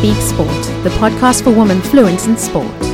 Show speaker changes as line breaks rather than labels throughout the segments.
Speak Sport, the podcast for women fluent in sport.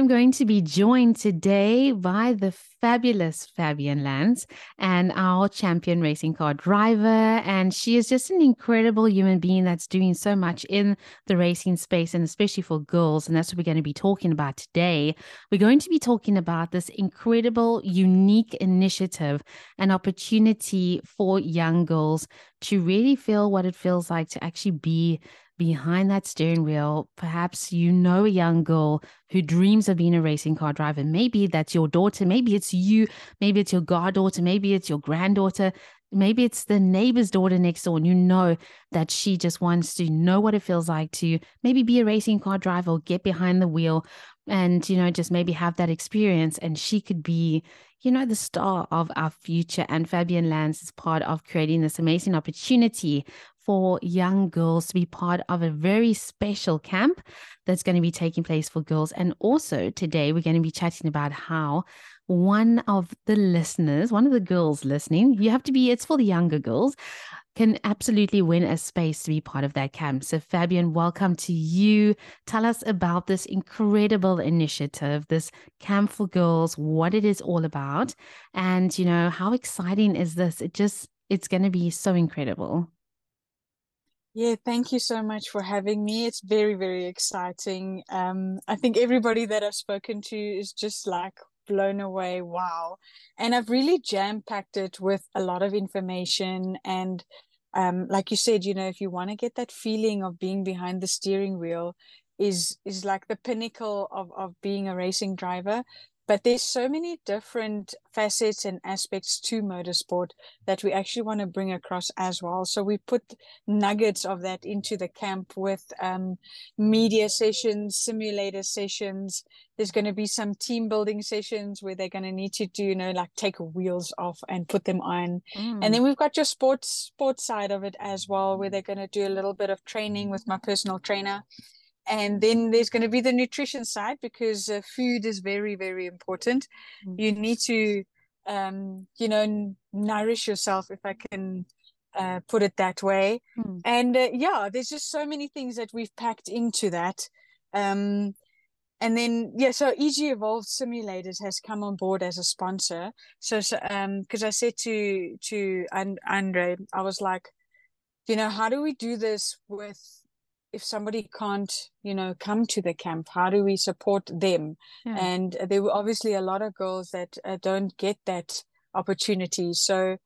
I'm going to be joined today by the fabulous Fabienne Lanz and our champion racing car driver. And she is just an incredible human being that's doing so much in the racing space and especially for girls. And that's what we're going to be talking about today. We're going to be talking about this incredible, unique initiative and opportunity for young girls to really feel what it feels like to actually be behind that steering wheel, perhaps you know a young girl who dreams of being a racing car driver. Maybe that's your daughter, maybe it's you, maybe it's your goddaughter, maybe it's your granddaughter, maybe it's the neighbor's daughter next door, and you know that she just wants to know what it feels like to maybe be a racing car driver or get behind the wheel and, you know, just maybe have that experience. And she could be, you know, the star of our future. And Fabienne Lanz is part of creating this amazing opportunity for young girls to be part of a very special camp that's going to be taking place for girls. And also today, we're going to be chatting about how one of the listeners, one of the girls listening, you have to be, it's for the younger girls, can absolutely win a space to be part of that camp. So, Fabienne, welcome to you. Tell us about this incredible initiative, this camp for girls, what it is all about, and you know how exciting is this? It just it's going to be so incredible.
Yeah, thank you so much for having me. It's very, very exciting. Um, I think everybody that I've spoken to is just like blown away. Wow. And I've really jam packed it with a lot of information. And um, like you said, you know, if you want to get that feeling of being behind the steering wheel, is is like the pinnacle of of being a racing driver but there's so many different facets and aspects to motorsport that we actually want to bring across as well. So we put nuggets of that into the camp with um, media sessions simulator sessions. There's going to be some team building sessions where they're going to need to do you know like take wheels off and put them on. Mm. and then we've got your sports sports side of it as well where they're going to do a little bit of training with my personal trainer and then there's going to be the nutrition side because uh, food is very very important mm. you need to um, you know nourish yourself if i can uh, put it that way mm. and uh, yeah there's just so many things that we've packed into that um, and then yeah so eg evolved simulators has come on board as a sponsor so, so um because i said to to and andre i was like you know how do we do this with if somebody can't you know come to the camp how do we support them? Yeah. and there were obviously a lot of girls that uh, don't get that opportunity. So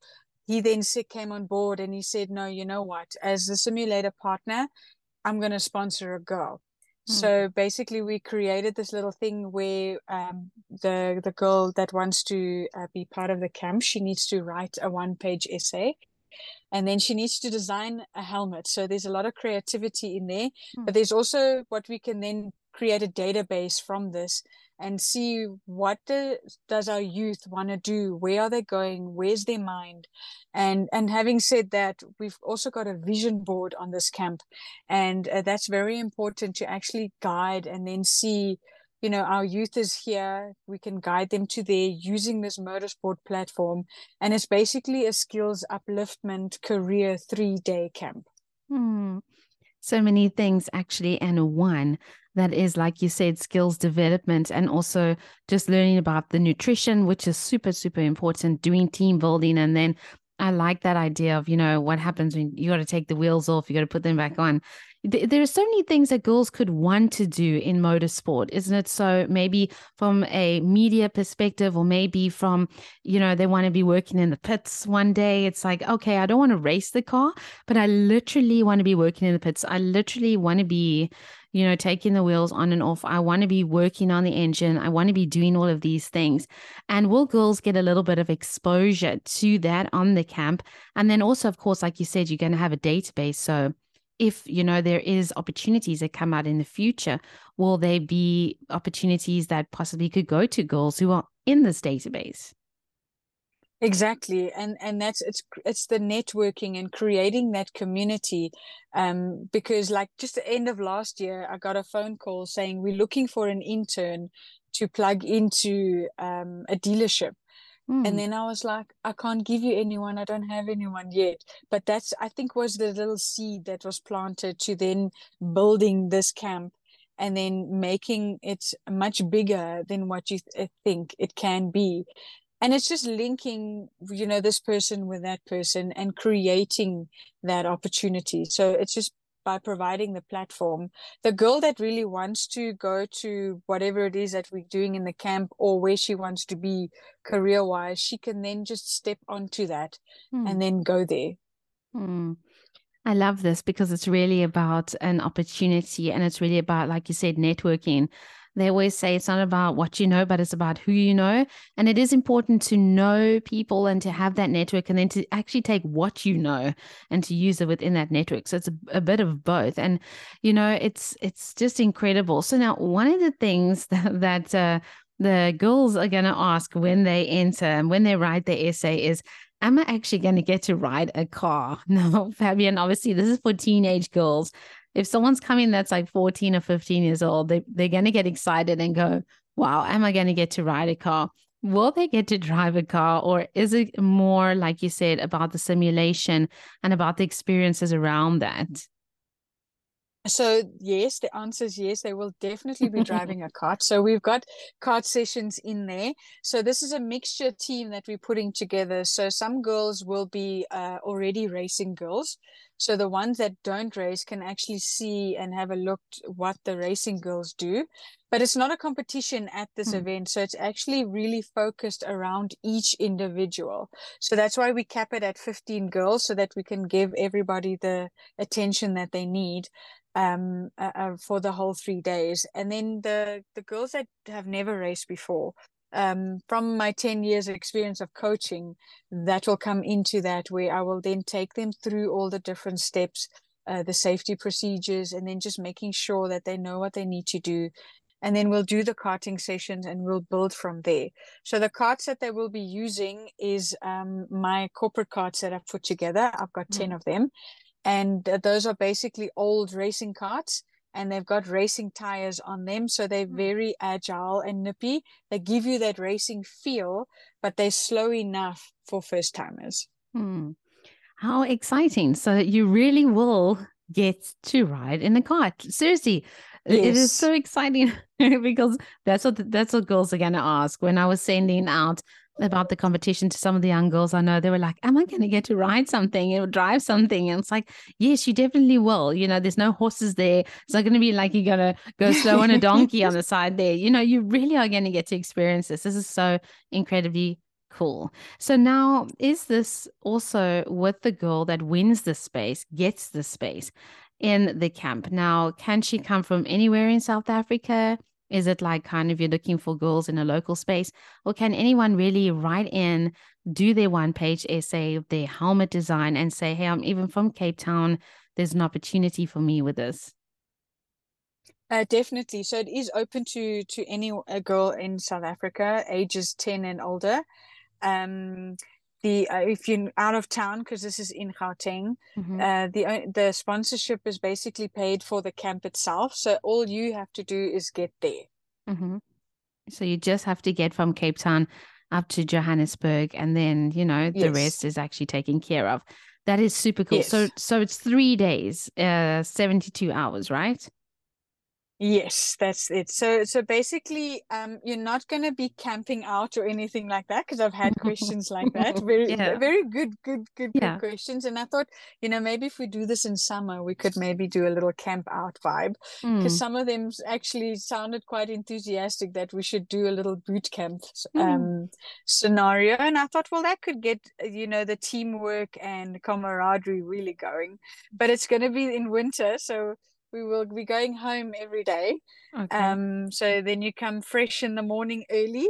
he then came on board and he said no you know what? As a simulator partner i'm going to sponsor a girl. Mm. so basically we created this little thing where um, the the girl that wants to uh, be part of the camp she needs to write a one page essay and then she needs to design a helmet. So there's a lot of creativity in there mm. but there's also what we can then create a database from this and see what do, does our youth want to do? Where are they going? Where's their mind? And and having said that we've also got a vision board on this camp. And uh, that's very important to actually guide and then see you know our youth is here we can guide them to there using this motorsport platform and it's basically a skills upliftment career three day camp.
Hmm. so many things actually and one that is like you said skills development and also just learning about the nutrition which is super super important doing team building. And then I like that idea of, you know, what happens when you got to take the wheels off, you got to put them back on there are so many things that girls could want to do in motorsport, isn't it? So maybe from a media perspective, or maybe from, you know, they want to be working in the pits one day. It's like, okay, I don't want to race the car, but I literally want to be working in the pits. I literally want to be, you know, taking the wheels on and off. I want to be working on the engine. I want to be doing all of these things. And will girls get a little bit of exposure to that on the camp? And then also, of course, like you said, you're going to have a database. So if you know there is opportunities that come out in the future will there be opportunities that possibly could go to girls who are in this database?
Exactly and and that's it's it's the networking and creating that community um because like just the end of last year i got a phone call saying we're looking for an intern to plug into um, a dealership Mm. And then I was like, I can't give you anyone. I don't have anyone yet. But that's, I think, was the little seed that was planted to then building this camp and then making it much bigger than what you th- think it can be. And it's just linking, you know, this person with that person and creating that opportunity. So it's just by providing the platform. The girl that really wants to go to whatever it is that we're doing in the camp or where she wants to be career wise, she can then just step onto that mm. and then go there.
Mm. I love this because it's really about an opportunity and it's really about, like you said, networking. They always say it's not about what you know, but it's about who you know. And it is important to know people and to have that network and then to actually take what you know and to use it within that network. So it's a, a bit of both. And, you know, it's it's just incredible. So now one of the things that, that uh, the girls are going to ask when they enter and when they write their essay is, am I actually going to get to ride a car? No, Fabienne, obviously, this is for teenage girls if someone's coming that's like 14 or 15 years old, they, they're going to get excited and go, wow, am I going to get to ride a car? Will they get to drive a car? Or is it more, like you said, about the simulation and about the experiences around that?
So yes, the answer is yes. They will definitely be driving a kart. So we've got kart sessions in there. So this is a mixture team that we're putting together. So some girls will be uh, already racing girls. So the ones that don't race can actually see and have a look what the racing girls do. But it's not a competition at this hmm. event. So it's actually really focused around each individual. So that's why we cap it at 15 girls so that we can give everybody the attention that they need um, uh, uh, for the whole three days. And then the the girls that have never raced before, um, from my 10 years of experience of coaching, that will come into that where I will then take them through all the different steps, uh, the safety procedures, and then just making sure that they know what they need to do. And then we'll do the karting sessions and we'll build from there. So the karts that they will be using is um, my corporate karts that I've put together. I've got mm. 10 of them and uh, those are basically old racing karts and they've got racing tires on them so they're hmm. very agile and nippy they give you that racing feel but they're slow enough for first timers
hmm. how exciting so you really will get to ride in a kart seriously yes. it is so exciting because that's what that's what girls are going to ask when i was sending out about the competition to some of the young girls I know, they were like, Am I going to get to ride something or drive something? And it's like, Yes, you definitely will. You know, there's no horses there. It's not going to be like you're going to go slow on a donkey on the side there. You know, you really are going to get to experience this. This is so incredibly cool. So now, is this also with the girl that wins the space, gets the space in the camp? Now, can she come from anywhere in South Africa? Is it like kind of you're looking for girls in a local space? Or can anyone really write in, do their one page essay, their helmet design, and say, hey, I'm even from Cape Town. There's an opportunity for me with this?
Uh, definitely. So it is open to to any a girl in South Africa, ages ten and older. Um, the uh, if you're out of town because this is in Gauteng, mm-hmm. uh, the the sponsorship is basically paid for the camp itself. So all you have to do is get there.
Mm-hmm. So you just have to get from Cape Town up to Johannesburg, and then you know the yes. rest is actually taken care of. That is super cool. Yes. So so it's three days, uh, seventy two hours, right?
Yes, that's it. So so basically, um, you're not going to be camping out or anything like that because I've had questions like that. Very yeah. very good, good, good, yeah. good questions. And I thought, you know, maybe if we do this in summer, we could maybe do a little camp out vibe because mm. some of them actually sounded quite enthusiastic that we should do a little boot camp hmm. um mm. scenario. And I thought, well, that could get you know the teamwork and camaraderie really going. But it's going to be in winter, so we will be going home every day. Okay. Um, so then you come fresh in the morning early,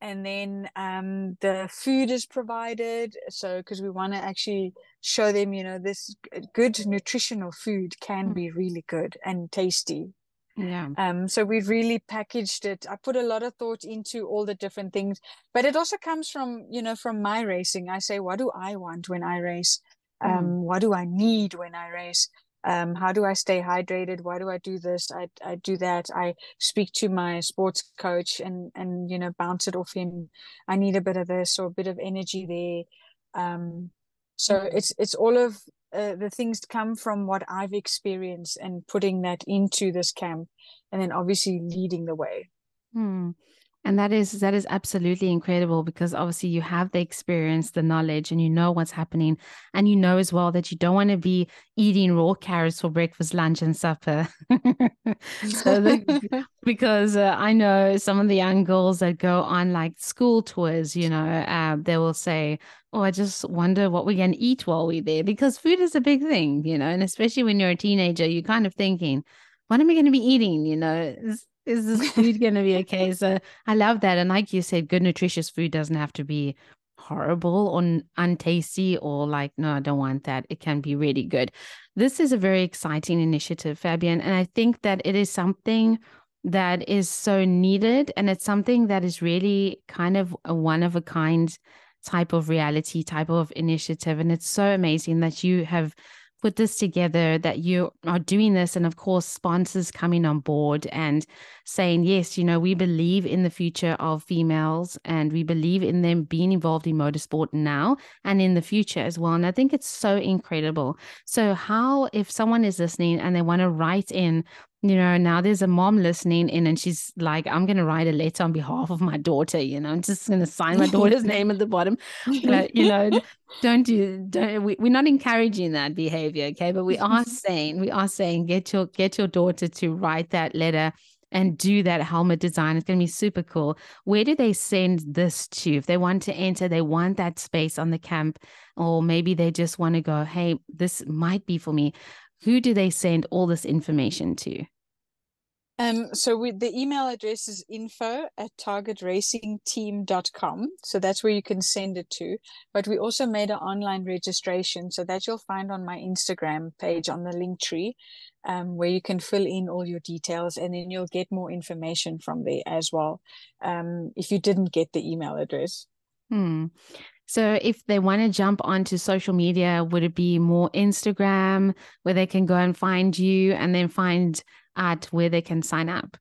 and then um, the food is provided. So because we want to actually show them, you know, this good nutritional food can mm. be really good and tasty.
Yeah.
Um, so we've really packaged it. I put a lot of thought into all the different things, but it also comes from, you know, from my racing. I say, what do I want when I race? Mm. Um, what do I need when I race? Um, how do I stay hydrated? Why do I do this? I, I do that. I speak to my sports coach and, and, you know, bounce it off him. I need a bit of this or a bit of energy there. Um, so mm-hmm. it's, it's all of uh, the things come from what I've experienced and putting that into this camp and then obviously leading the way.
Hmm. And that is that is absolutely incredible because obviously you have the experience, the knowledge, and you know what's happening. And you know as well that you don't want to be eating raw carrots for breakfast, lunch, and supper. so the, because uh, I know some of the young girls that go on like school tours, you know, uh, they will say, "Oh, I just wonder what we're going to eat while we're there," because food is a big thing, you know, and especially when you're a teenager, you're kind of thinking, "What am I going to be eating?" You know is this food going to be okay? So I love that. And like you said, good, nutritious food doesn't have to be horrible or untasty or like, no, I don't want that. It can be really good. This is a very exciting initiative, Fabienne. And I think that it is something that is so needed. And it's something that is really kind of a one of a kind type of reality, type of initiative. And it's so amazing that you have put this together that you are doing this and of course sponsors coming on board and saying yes you know we believe in the future of females and we believe in them being involved in motorsport now and in the future as well. And i think it's so incredible. So how if someone is listening and they want to write in you know, now there's a mom listening in and she's like, I'm going to write a letter on behalf of my daughter. You know, I'm just going to sign my daughter's name at the bottom. But, you know, don't do, don't, we, we're not encouraging that behavior. Okay. But we are saying, we are saying, get your, get your daughter to write that letter and do that helmet design. It's going to be super cool. Where do they send this to? If they want to enter, they want that space on the camp, or maybe they just want to go, hey, this might be for me. Who do they send all this information to?
Um, so we, the email address is info at targetracingteam.com. So that's where you can send it to. But we also made an online registration. So that you'll find on my Instagram page on the link tree, um, where you can fill in all your details and then you'll get more information from there as well. Um, if you didn't get the email address.
Hmm. So if they want to jump onto social media, would it be more Instagram where they can go and find you and then find at where they can sign up?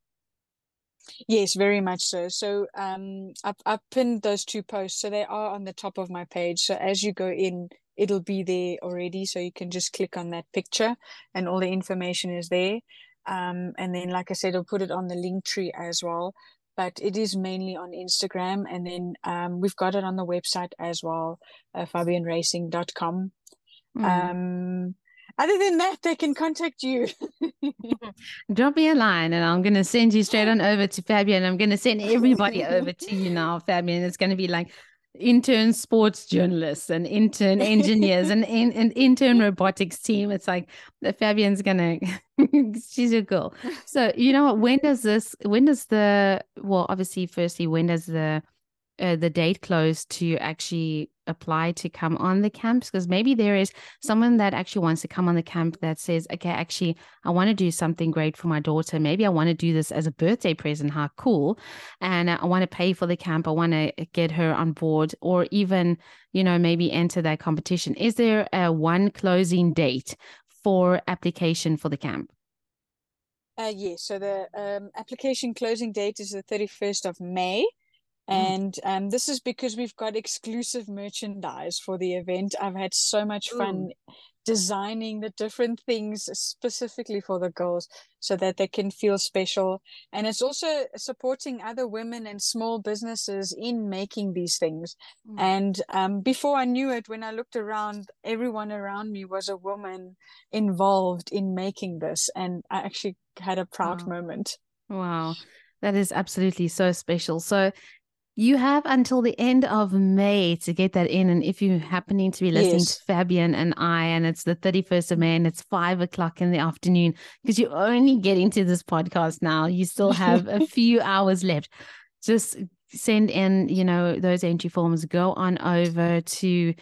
Yes, very much so. So um, I've, I've pinned those two posts. So they are on the top of my page. So as you go in, it'll be there already. So you can just click on that picture and all the information is there. Um, and then, like I said, I'll put it on the link tree as well. But it is mainly on Instagram. And then um, we've got it on the website as well, uh, fabianracing.com. Mm. Um, other than that, they can contact you.
Drop me a line and I'm going to send you straight on over to Fabienne. I'm going to send everybody over to you now, Fabienne. It's going to be like intern sports journalists and intern engineers and, and, and intern robotics team. It's like Fabienne's going to, she's a girl. So, you know what? When does this, when does the, well, obviously, firstly, when does the, uh, the date close to actually apply to come on the camps because maybe there is someone that actually wants to come on the camp that says okay actually i want to do something great for my daughter. Maybe i want to do this as a birthday present. How cool. And i want to pay for the camp. I want to get her on board or even you know maybe enter that competition. Is there a one closing date for application for the camp?
Uh, yes. So the um, application closing date is the 31st of may. And um, this is because we've got exclusive merchandise for the event. I've had so much fun Ooh. designing the different things specifically for the girls so that they can feel special. And it's also supporting other women and small businesses in making these things. Mm. And um, before I knew it, when I looked around, everyone around me was a woman involved in making this. And I actually had a proud wow. moment.
Wow. That is absolutely so special. So you have until the end of May to get that in. And if you're happening to be listening yes. to Fabienne and I, and it's the 31st of May and it's five o'clock in the afternoon, because you're only getting to this podcast now, you still have a few hours left. Just send in, you know, those entry forms. Go on over to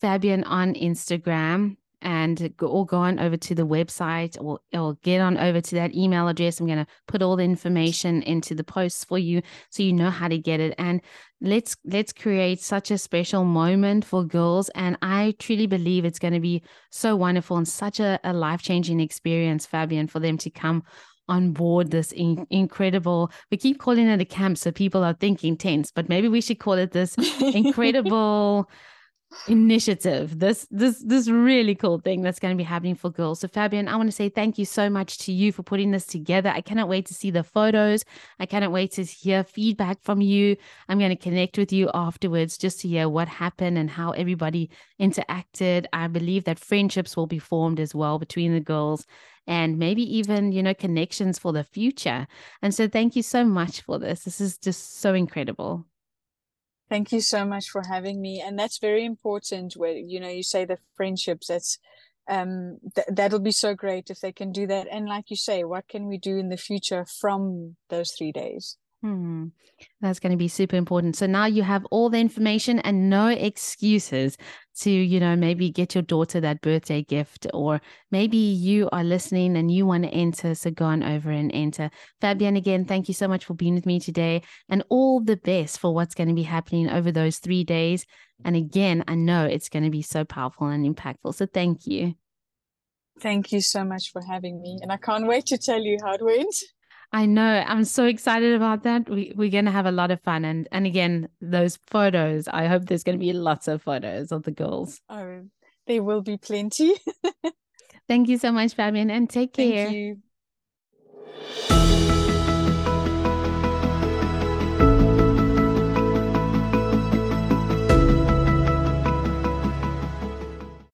Fabienne on Instagram and go, or go on over to the website or, or get on over to that email address. I'm going to put all the information into the posts for you so you know how to get it. And let's let's create such a special moment for girls. And I truly believe it's going to be so wonderful and such a, a life-changing experience, Fabienne, for them to come on board this in- incredible we keep calling it a camp so people are thinking tense but maybe we should call it this incredible initiative. This this this really cool thing that's going to be happening for girls. So fabienne i want to say thank you so much to you for putting this together. I cannot wait to see the photos. I cannot wait to hear feedback from you. I'm going to connect with you afterwards just to hear what happened and how everybody interacted. I believe that friendships will be formed as well between the girls and maybe even you know connections for the future. And so thank you so much for this. This is just so incredible
Thank you so much for having me. And that's very important where, you know, you say the friendships, that's, um, th- that'll be so great if they can do that. And like you say, what can we do in the future from those three days?
Hmm. That's going to be super important. So now you have all the information and no excuses to, you know, maybe get your daughter that birthday gift, or maybe you are listening and you want to enter. So go on over and enter. Fabienne, again, thank you so much for being with me today and all the best for what's going to be happening over those three days. And again, I know it's going to be so powerful and impactful. So thank you.
Thank you so much for having me. And I can't wait to tell you how it went.
I know. I'm so excited about that. We we're gonna have a lot of fun and and again, those photos. I hope there's gonna be lots of photos of the girls.
Oh, there will be plenty.
Thank you so much, Fabienne, and take care.
Thank you.